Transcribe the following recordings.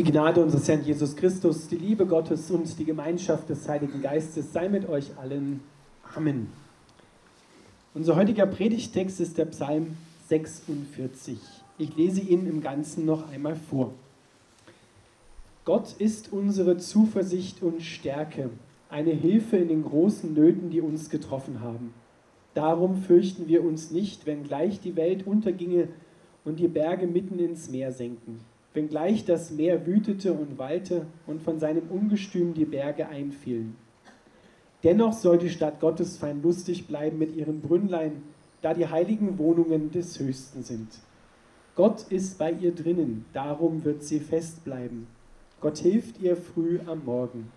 Die Gnade unseres Herrn Jesus Christus, die Liebe Gottes und die Gemeinschaft des Heiligen Geistes sei mit euch allen. Amen. Unser heutiger Predigtext ist der Psalm 46. Ich lese ihn im Ganzen noch einmal vor. Gott ist unsere Zuversicht und Stärke, eine Hilfe in den großen Nöten, die uns getroffen haben. Darum fürchten wir uns nicht, wenn gleich die Welt unterginge und die Berge mitten ins Meer senken, wenngleich das Meer wütete und wallte und von seinem Ungestüm die Berge einfielen. Dennoch soll die Stadt Gottes fein lustig bleiben mit ihren Brünnlein, da die heiligen Wohnungen des Höchsten sind. Gott ist bei ihr drinnen, darum wird sie fest bleiben. Gott hilft ihr früh am Morgen.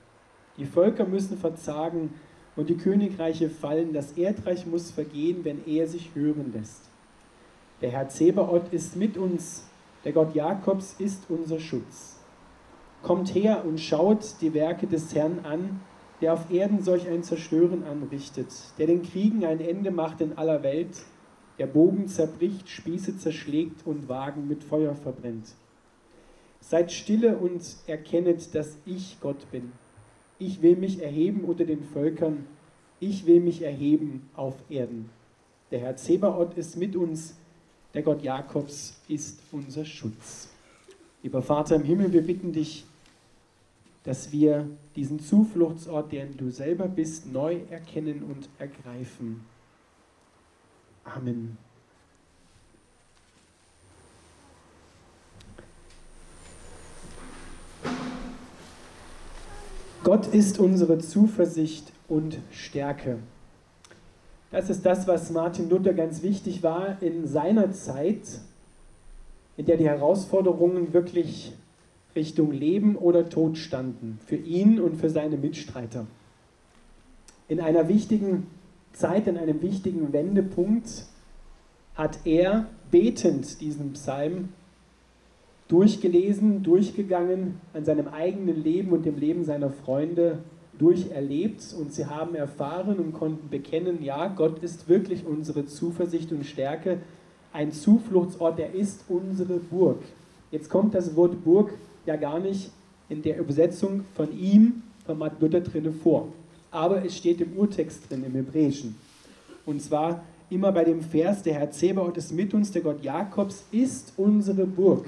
Die Völker müssen verzagen und die Königreiche fallen, das Erdreich muss vergehen, wenn er sich hören lässt. Der Herr Zebaoth ist mit uns, der Gott Jakobs ist unser Schutz. Kommt her und schaut die Werke des Herrn an, der auf Erden solch ein Zerstören anrichtet, der den Kriegen ein Ende macht in aller Welt, der Bogen zerbricht, Spieße zerschlägt und Wagen mit Feuer verbrennt. Seid stille und erkennet, dass ich Gott bin. Ich will mich erheben unter den Völkern, ich will mich erheben auf Erden. Der Herr Zebaoth ist mit uns, der Gott Jakobs ist unser Schutz. Lieber Vater im Himmel, wir bitten dich, dass wir diesen Zufluchtsort, den du selber bist, neu erkennen und ergreifen. Amen. Gott ist unsere Zuversicht und Stärke. Das ist das, was Martin Luther ganz wichtig war in seiner Zeit, in der die Herausforderungen wirklich Richtung Leben oder Tod standen, für ihn und für seine Mitstreiter. In einer wichtigen Zeit, in einem wichtigen Wendepunkt hat er betend diesen Psalm durchgelesen, durchgegangen, an seinem eigenen Leben und dem Leben seiner Freunde durcherlebt und sie haben erfahren und konnten bekennen, ja, Gott ist wirklich unsere Zuversicht und Stärke, ein Zufluchtsort, er ist unsere Burg. Jetzt kommt das Wort Burg ja gar nicht in der Übersetzung von ihm, von Martin Luther drinne vor, aber es steht im Urtext drin, im Hebräischen. Und zwar immer bei dem Vers, der Herr Zebaoth ist mit uns, der Gott Jakobs ist unsere Burg.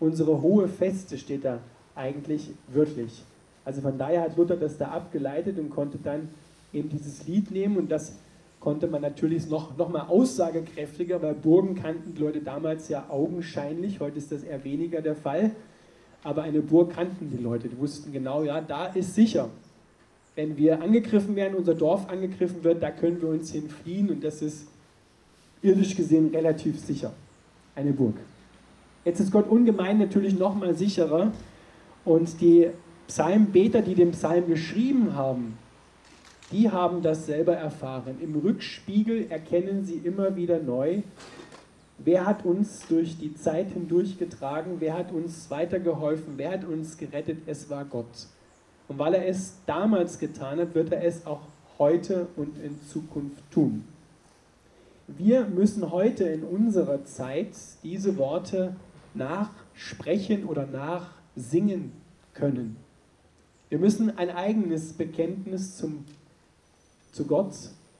Unsere hohe Feste steht da eigentlich wörtlich. Also von daher hat Luther das da abgeleitet und konnte dann eben dieses Lied nehmen und das konnte man natürlich noch, noch mal aussagekräftiger, weil Burgen kannten die Leute damals ja augenscheinlich, heute ist das eher weniger der Fall, aber eine Burg kannten die Leute, die wussten genau, ja, da ist sicher. Wenn wir angegriffen werden, unser Dorf angegriffen wird, da können wir uns hinfliehen und das ist irdisch gesehen relativ sicher, eine Burg. Jetzt ist Gott ungemein natürlich noch mal sicherer. Und die Psalmbeter, die den Psalm geschrieben haben, die haben das selber erfahren. Im Rückspiegel erkennen sie immer wieder neu, wer hat uns durch die Zeit hindurchgetragen, wer hat uns weitergeholfen, wer hat uns gerettet, es war Gott. Und weil er es damals getan hat, wird er es auch heute und in Zukunft tun. Wir müssen heute in unserer Zeit diese Worte nachsprechen oder nachsingen können. Wir müssen ein eigenes Bekenntnis zum, zu Gott,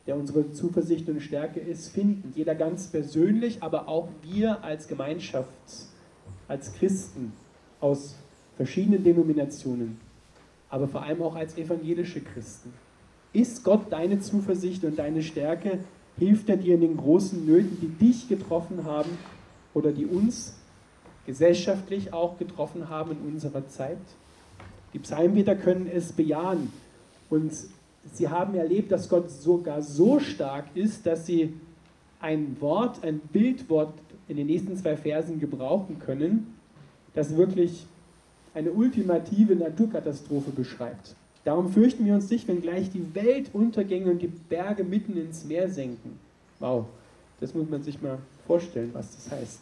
der unsere Zuversicht und Stärke ist, finden. Jeder ganz persönlich, aber auch wir als Gemeinschaft, als Christen aus verschiedenen Denominationen, aber vor allem auch als evangelische Christen. Ist Gott deine Zuversicht und deine Stärke? Hilft er dir in den großen Nöten, die dich getroffen haben oder die uns gesellschaftlich auch getroffen haben in unserer Zeit. Die Psalmbeter können es bejahen und sie haben erlebt, dass Gott sogar so stark ist, dass sie ein Wort, ein Bildwort in den nächsten zwei Versen gebrauchen können, das wirklich eine ultimative Naturkatastrophe beschreibt. Darum fürchten wir uns nicht, wenn gleich die Welt untergänge und die Berge mitten ins Meer senken. Wow, das muss man sich mal vorstellen, was das heißt.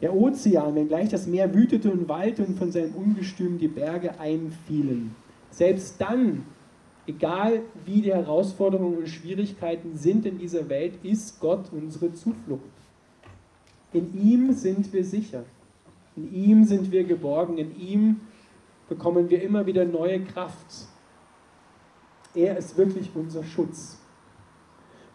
Der Ozean, wenngleich das Meer wütete und wallte und von seinem Ungestüm die Berge einfielen. Selbst dann, egal wie die Herausforderungen und Schwierigkeiten sind in dieser Welt, ist Gott unsere Zuflucht. In ihm sind wir sicher. In ihm sind wir geborgen, in ihm bekommen wir immer wieder neue Kraft. Er ist wirklich unser Schutz.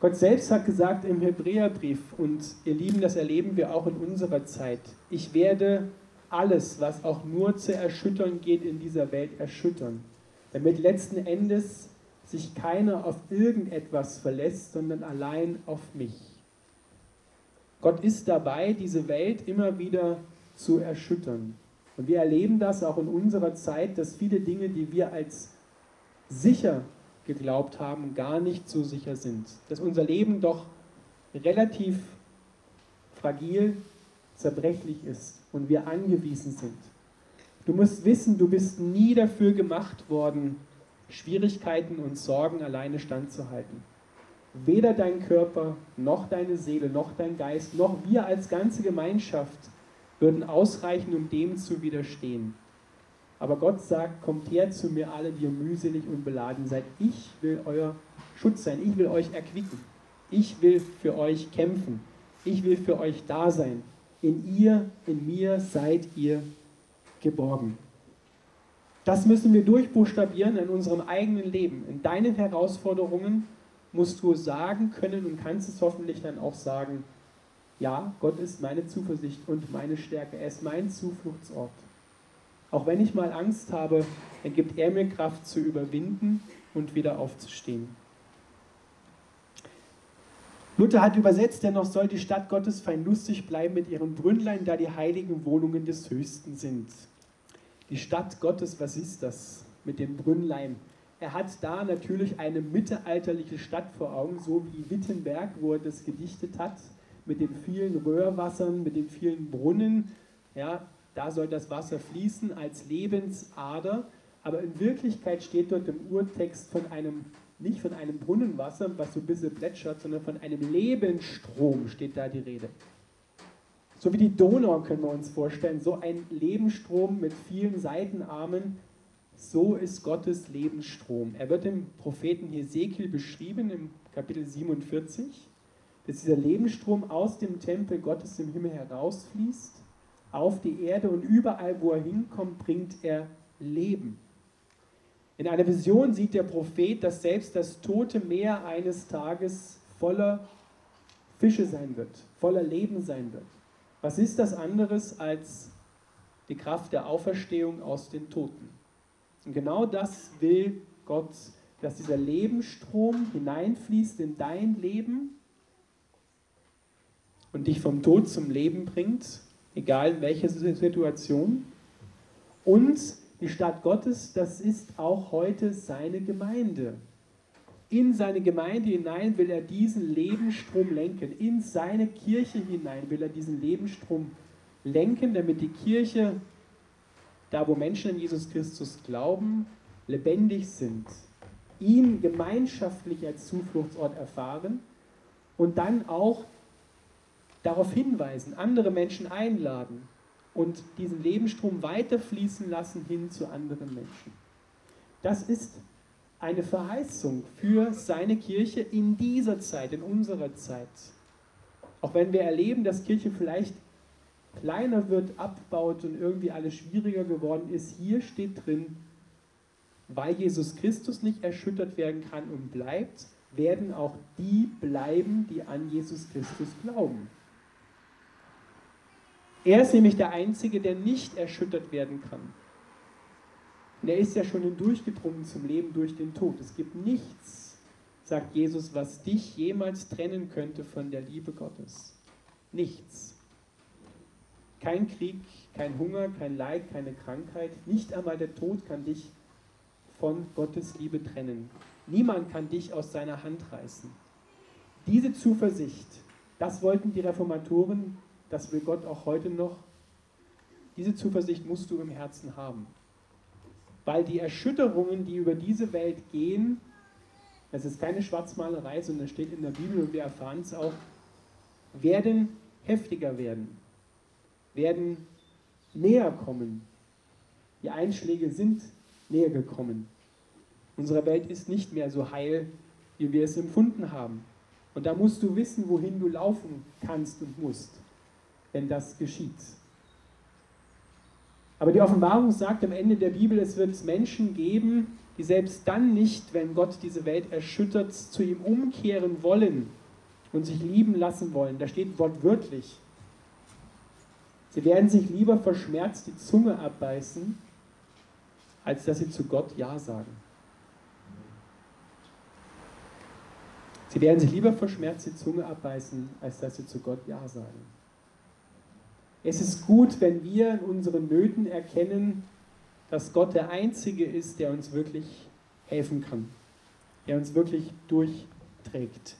Gott selbst hat gesagt im Hebräerbrief, und ihr Lieben, das erleben wir auch in unserer Zeit, ich werde alles, was auch nur zu erschüttern geht in dieser Welt, erschüttern, damit letzten Endes sich keiner auf irgendetwas verlässt, sondern allein auf mich. Gott ist dabei, diese Welt immer wieder zu erschüttern. Und wir erleben das auch in unserer Zeit, dass viele Dinge, die wir als sicher geglaubt haben, gar nicht so sicher sind. Dass unser Leben doch relativ fragil, zerbrechlich ist und wir angewiesen sind. Du musst wissen, du bist nie dafür gemacht worden, Schwierigkeiten und Sorgen alleine standzuhalten. Weder dein Körper, noch deine Seele, noch dein Geist, noch wir als ganze Gemeinschaft würden ausreichen, um dem zu widerstehen. Aber Gott sagt, kommt her zu mir alle, die ihr mühselig und beladen seid. Ich will euer Schutz sein. Ich will euch erquicken. Ich will für euch kämpfen. Ich will für euch da sein. In ihr, in mir seid ihr geborgen. Das müssen wir durchbuchstabieren in unserem eigenen Leben. In deinen Herausforderungen musst du sagen können und kannst es hoffentlich dann auch sagen, ja, Gott ist meine Zuversicht und meine Stärke. Er ist mein Zufluchtsort. Auch wenn ich mal Angst habe, dann gibt er mir Kraft zu überwinden und wieder aufzustehen. Luther hat übersetzt, dennoch soll die Stadt Gottes fein lustig bleiben mit ihren Brünnlein, da die heiligen Wohnungen des Höchsten sind. Die Stadt Gottes, was ist das mit dem Brünnlein? Er hat da natürlich eine mittelalterliche Stadt vor Augen, so wie Wittenberg, wo er das gedichtet hat, mit den vielen Röhrwassern, mit den vielen Brunnen. Ja, da soll das Wasser fließen als Lebensader, aber in Wirklichkeit steht dort im Urtext von einem, nicht von einem Brunnenwasser, was so ein bisschen plätschert, sondern von einem Lebensstrom steht da die Rede. So wie die Donau können wir uns vorstellen, so ein Lebensstrom mit vielen Seitenarmen, so ist Gottes Lebensstrom. Er wird im Propheten Hesekiel beschrieben im Kapitel 47, dass dieser Lebensstrom aus dem Tempel Gottes im Himmel herausfließt auf die Erde und überall, wo er hinkommt, bringt er Leben. In einer Vision sieht der Prophet, dass selbst das tote Meer eines Tages voller Fische sein wird, voller Leben sein wird. Was ist das anderes als die Kraft der Auferstehung aus den Toten? Und genau das will Gott, dass dieser Lebensstrom hineinfließt in dein Leben und dich vom Tod zum Leben bringt egal in welcher Situation. Und die Stadt Gottes, das ist auch heute seine Gemeinde. In seine Gemeinde hinein will er diesen Lebensstrom lenken. In seine Kirche hinein will er diesen Lebensstrom lenken, damit die Kirche, da wo Menschen an Jesus Christus glauben, lebendig sind, ihn gemeinschaftlich als Zufluchtsort erfahren und dann auch darauf hinweisen, andere Menschen einladen und diesen Lebensstrom weiterfließen lassen hin zu anderen Menschen. Das ist eine Verheißung für seine Kirche in dieser Zeit, in unserer Zeit. Auch wenn wir erleben, dass Kirche vielleicht kleiner wird, abbaut und irgendwie alles schwieriger geworden ist, hier steht drin, weil Jesus Christus nicht erschüttert werden kann und bleibt, werden auch die bleiben, die an Jesus Christus glauben. Er ist nämlich der Einzige, der nicht erschüttert werden kann. Und er ist ja schon hindurchgedrungen zum Leben durch den Tod. Es gibt nichts, sagt Jesus, was dich jemals trennen könnte von der Liebe Gottes. Nichts. Kein Krieg, kein Hunger, kein Leid, keine Krankheit, nicht einmal der Tod kann dich von Gottes Liebe trennen. Niemand kann dich aus seiner Hand reißen. Diese Zuversicht, das wollten die Reformatoren das will Gott auch heute noch. Diese Zuversicht musst du im Herzen haben. Weil die Erschütterungen, die über diese Welt gehen, das ist keine Schwarzmalerei, sondern steht in der Bibel und wir erfahren es auch, werden heftiger werden, werden näher kommen. Die Einschläge sind näher gekommen. Unsere Welt ist nicht mehr so heil, wie wir es empfunden haben. Und da musst du wissen, wohin du laufen kannst und musst wenn das geschieht. Aber die Offenbarung sagt am Ende der Bibel, es wird Menschen geben, die selbst dann nicht, wenn Gott diese Welt erschüttert, zu ihm umkehren wollen und sich lieben lassen wollen. Da steht wortwörtlich. Sie werden sich lieber verschmerzt die Zunge abbeißen, als dass sie zu Gott Ja sagen. Sie werden sich lieber verschmerzt die Zunge abbeißen, als dass sie zu Gott Ja sagen. Es ist gut, wenn wir in unseren Nöten erkennen, dass Gott der Einzige ist, der uns wirklich helfen kann, der uns wirklich durchträgt.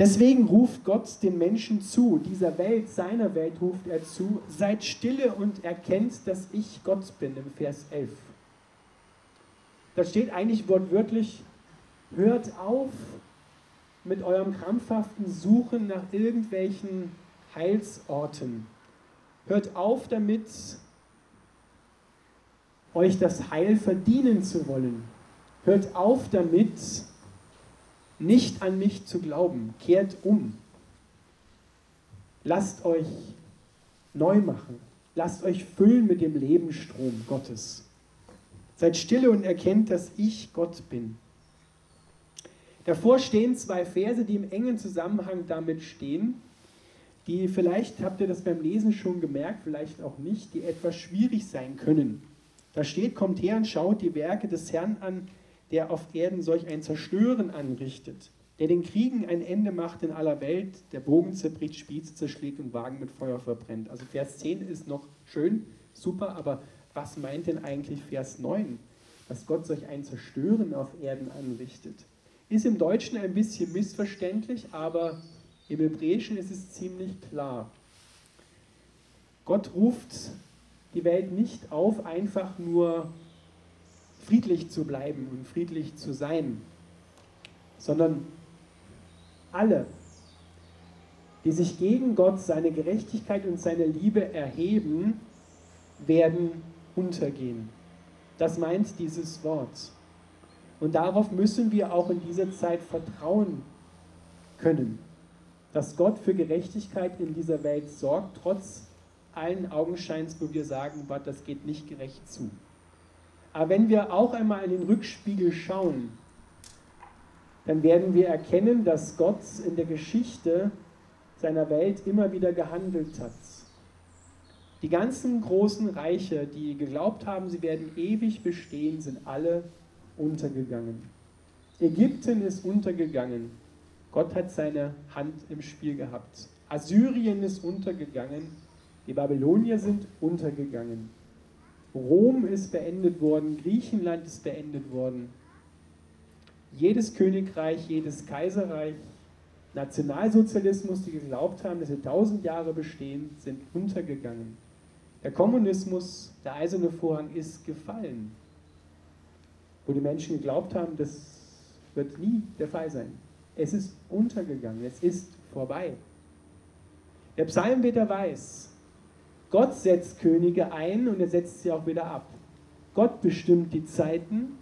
Deswegen ruft Gott den Menschen zu, dieser Welt, seiner Welt ruft er zu, seid stille und erkennt, dass ich Gott bin, im Vers 11. Da steht eigentlich wortwörtlich, hört auf mit eurem krampfhaften Suchen nach irgendwelchen Heilsorten. Hört auf damit, euch das Heil verdienen zu wollen. Hört auf damit, nicht an mich zu glauben. Kehrt um. Lasst euch neu machen. Lasst euch füllen mit dem Lebensstrom Gottes. Seid stille und erkennt, dass ich Gott bin. Davor stehen zwei Verse, die im engen Zusammenhang damit stehen, die vielleicht, habt ihr das beim Lesen schon gemerkt, vielleicht auch nicht, die etwas schwierig sein können. Da steht, kommt her und schaut die Werke des Herrn an, der auf Erden solch ein Zerstören anrichtet, der den Kriegen ein Ende macht in aller Welt, der Bogen zerbricht, Spieße zerschlägt und Wagen mit Feuer verbrennt. Also Vers 10 ist noch schön, super, aber was meint denn eigentlich Vers 9? Dass Gott solch ein Zerstören auf Erden anrichtet. Ist im Deutschen ein bisschen missverständlich, aber im Hebräischen ist es ziemlich klar. Gott ruft die Welt nicht auf, einfach nur friedlich zu bleiben und friedlich zu sein, sondern alle, die sich gegen Gott, seine Gerechtigkeit und seine Liebe erheben, werden untergehen. Das meint dieses Wort. Und darauf müssen wir auch in dieser Zeit vertrauen können, dass Gott für Gerechtigkeit in dieser Welt sorgt, trotz allen Augenscheins, wo wir sagen, das geht nicht gerecht zu. Aber wenn wir auch einmal in den Rückspiegel schauen, dann werden wir erkennen, dass Gott in der Geschichte seiner Welt immer wieder gehandelt hat. Die ganzen großen Reiche, die geglaubt haben, sie werden ewig bestehen, sind alle untergegangen. Ägypten ist untergegangen. Gott hat seine Hand im Spiel gehabt. Assyrien ist untergegangen. Die Babylonier sind untergegangen. Rom ist beendet worden. Griechenland ist beendet worden. Jedes Königreich, jedes Kaiserreich, Nationalsozialismus, die geglaubt haben, dass sie tausend Jahre bestehen, sind untergegangen. Der Kommunismus, der eiserne Vorhang ist gefallen wo die Menschen geglaubt haben, das wird nie der Fall sein. Es ist untergegangen, es ist vorbei. Der Psalmbeter weiß, Gott setzt Könige ein und er setzt sie auch wieder ab. Gott bestimmt die Zeiten,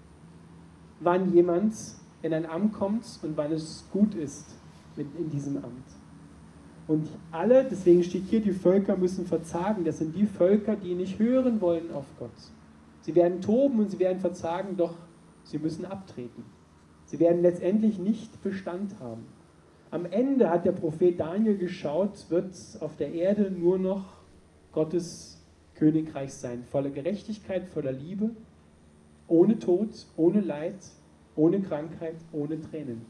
wann jemand in ein Amt kommt und wann es gut ist in diesem Amt. Und alle, deswegen steht hier, die Völker müssen verzagen. Das sind die Völker, die nicht hören wollen auf Gott. Sie werden toben und sie werden verzagen, doch Sie müssen abtreten. Sie werden letztendlich nicht Bestand haben. Am Ende hat der Prophet Daniel geschaut, wird auf der Erde nur noch Gottes Königreich sein, voller Gerechtigkeit, voller Liebe, ohne Tod, ohne Leid, ohne Krankheit, ohne Tränen.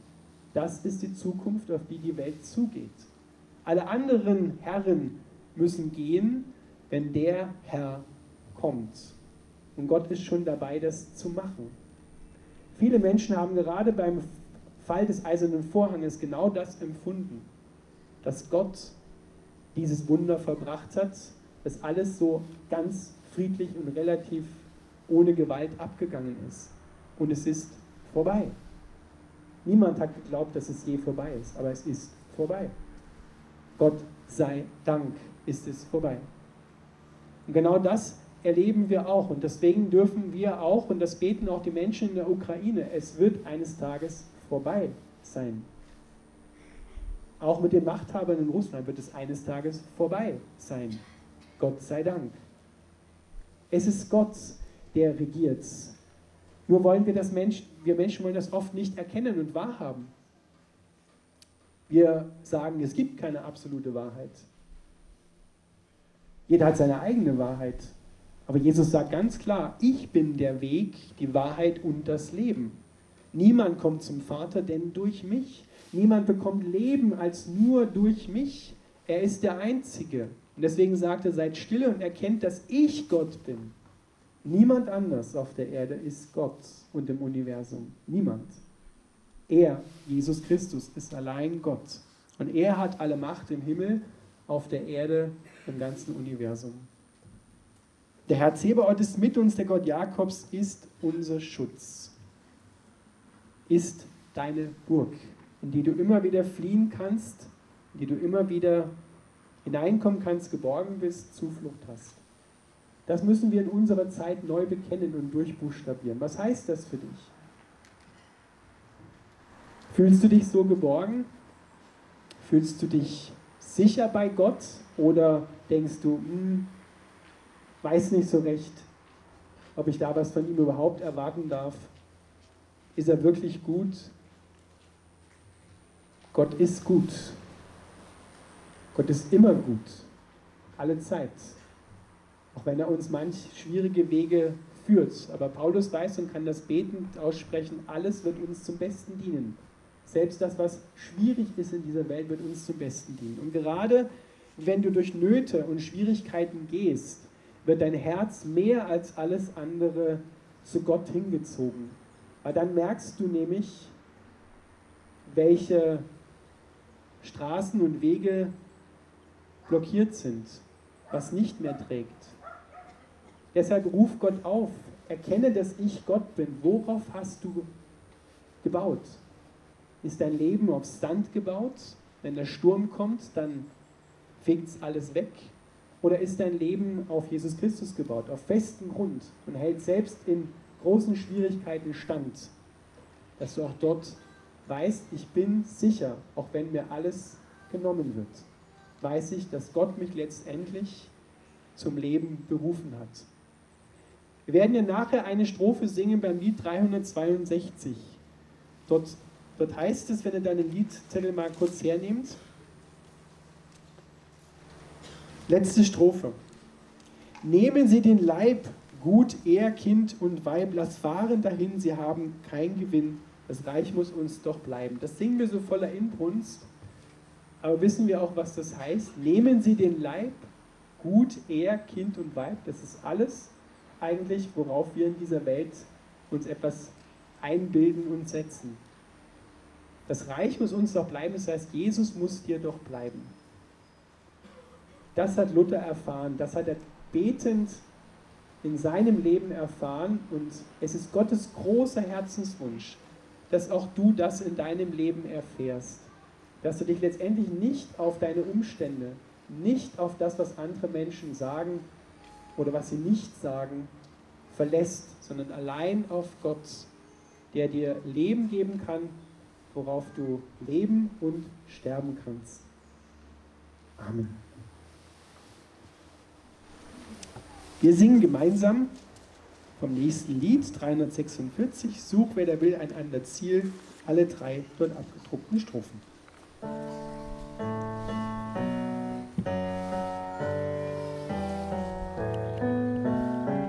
Das ist die Zukunft, auf die die Welt zugeht. Alle anderen Herren müssen gehen, wenn der Herr kommt. Und Gott ist schon dabei, das zu machen. Viele Menschen haben gerade beim Fall des eisernen Vorhanges genau das empfunden, dass Gott dieses Wunder verbracht hat, dass alles so ganz friedlich und relativ ohne Gewalt abgegangen ist. Und es ist vorbei. Niemand hat geglaubt, dass es je vorbei ist, aber es ist vorbei. Gott sei Dank ist es vorbei. Und genau das erleben wir auch. Und deswegen dürfen wir auch, und das beten auch die Menschen in der Ukraine, es wird eines Tages vorbei sein. Auch mit den Machthabern in Russland wird es eines Tages vorbei sein. Gott sei Dank. Es ist Gott, der regiert. Nur wollen wir das Mensch, wir Menschen wollen das oft nicht erkennen und wahrhaben. Wir sagen, es gibt keine absolute Wahrheit. Jeder hat seine eigene Wahrheit. Aber Jesus sagt ganz klar, ich bin der Weg, die Wahrheit und das Leben. Niemand kommt zum Vater, denn durch mich. Niemand bekommt Leben als nur durch mich. Er ist der Einzige. Und deswegen sagt er, seid stille und erkennt, dass ich Gott bin. Niemand anders auf der Erde ist Gott und im Universum. Niemand. Er, Jesus Christus, ist allein Gott. Und er hat alle Macht im Himmel, auf der Erde, im ganzen Universum. Der Herr Zebaoth ist mit uns, der Gott Jakobs ist unser Schutz, ist deine Burg, in die du immer wieder fliehen kannst, in die du immer wieder hineinkommen kannst, geborgen bist, Zuflucht hast. Das müssen wir in unserer Zeit neu bekennen und durchbuchstabieren. Was heißt das für dich? Fühlst du dich so geborgen? Fühlst du dich sicher bei Gott oder denkst du, hm, weiß nicht so recht, ob ich da was von ihm überhaupt erwarten darf? Ist er wirklich gut? Gott ist gut. Gott ist immer gut. Alle Zeit. Auch wenn er uns manch schwierige Wege führt. Aber Paulus weiß und kann das betend aussprechen, alles wird uns zum Besten dienen. Selbst das, was schwierig ist in dieser Welt, wird uns zum Besten dienen. Und gerade wenn du durch Nöte und Schwierigkeiten gehst, wird dein Herz mehr als alles andere zu Gott hingezogen. Weil dann merkst du nämlich, welche Straßen und Wege blockiert sind, was nicht mehr trägt. Deshalb ruf Gott auf, erkenne, dass ich Gott bin. Worauf hast du gebaut? Ist dein Leben auf Sand gebaut? Wenn der Sturm kommt, dann fegt es alles weg. Oder ist dein Leben auf Jesus Christus gebaut, auf festen Grund und hält selbst in großen Schwierigkeiten stand, dass du auch dort weißt, ich bin sicher, auch wenn mir alles genommen wird, weiß ich, dass Gott mich letztendlich zum Leben berufen hat. Wir werden ja nachher eine Strophe singen beim Lied 362. Dort, dort heißt es, wenn ihr deinen Liedzettel mal kurz hernehmt, Letzte Strophe. Nehmen Sie den Leib, gut, er, Kind und Weib, lass fahren dahin, sie haben kein Gewinn, das Reich muss uns doch bleiben. Das singen wir so voller Inbrunst, aber wissen wir auch, was das heißt? Nehmen Sie den Leib, gut, er, Kind und Weib, das ist alles eigentlich, worauf wir in dieser Welt uns etwas einbilden und setzen. Das Reich muss uns doch bleiben, das heißt, Jesus muss dir doch bleiben. Das hat Luther erfahren, das hat er betend in seinem Leben erfahren und es ist Gottes großer Herzenswunsch, dass auch du das in deinem Leben erfährst. Dass du dich letztendlich nicht auf deine Umstände, nicht auf das, was andere Menschen sagen oder was sie nicht sagen, verlässt, sondern allein auf Gott, der dir Leben geben kann, worauf du leben und sterben kannst. Amen. Wir singen gemeinsam vom nächsten Lied 346, Such, wer da will, ein anderes Ziel, alle drei dort abgedruckten Strophen.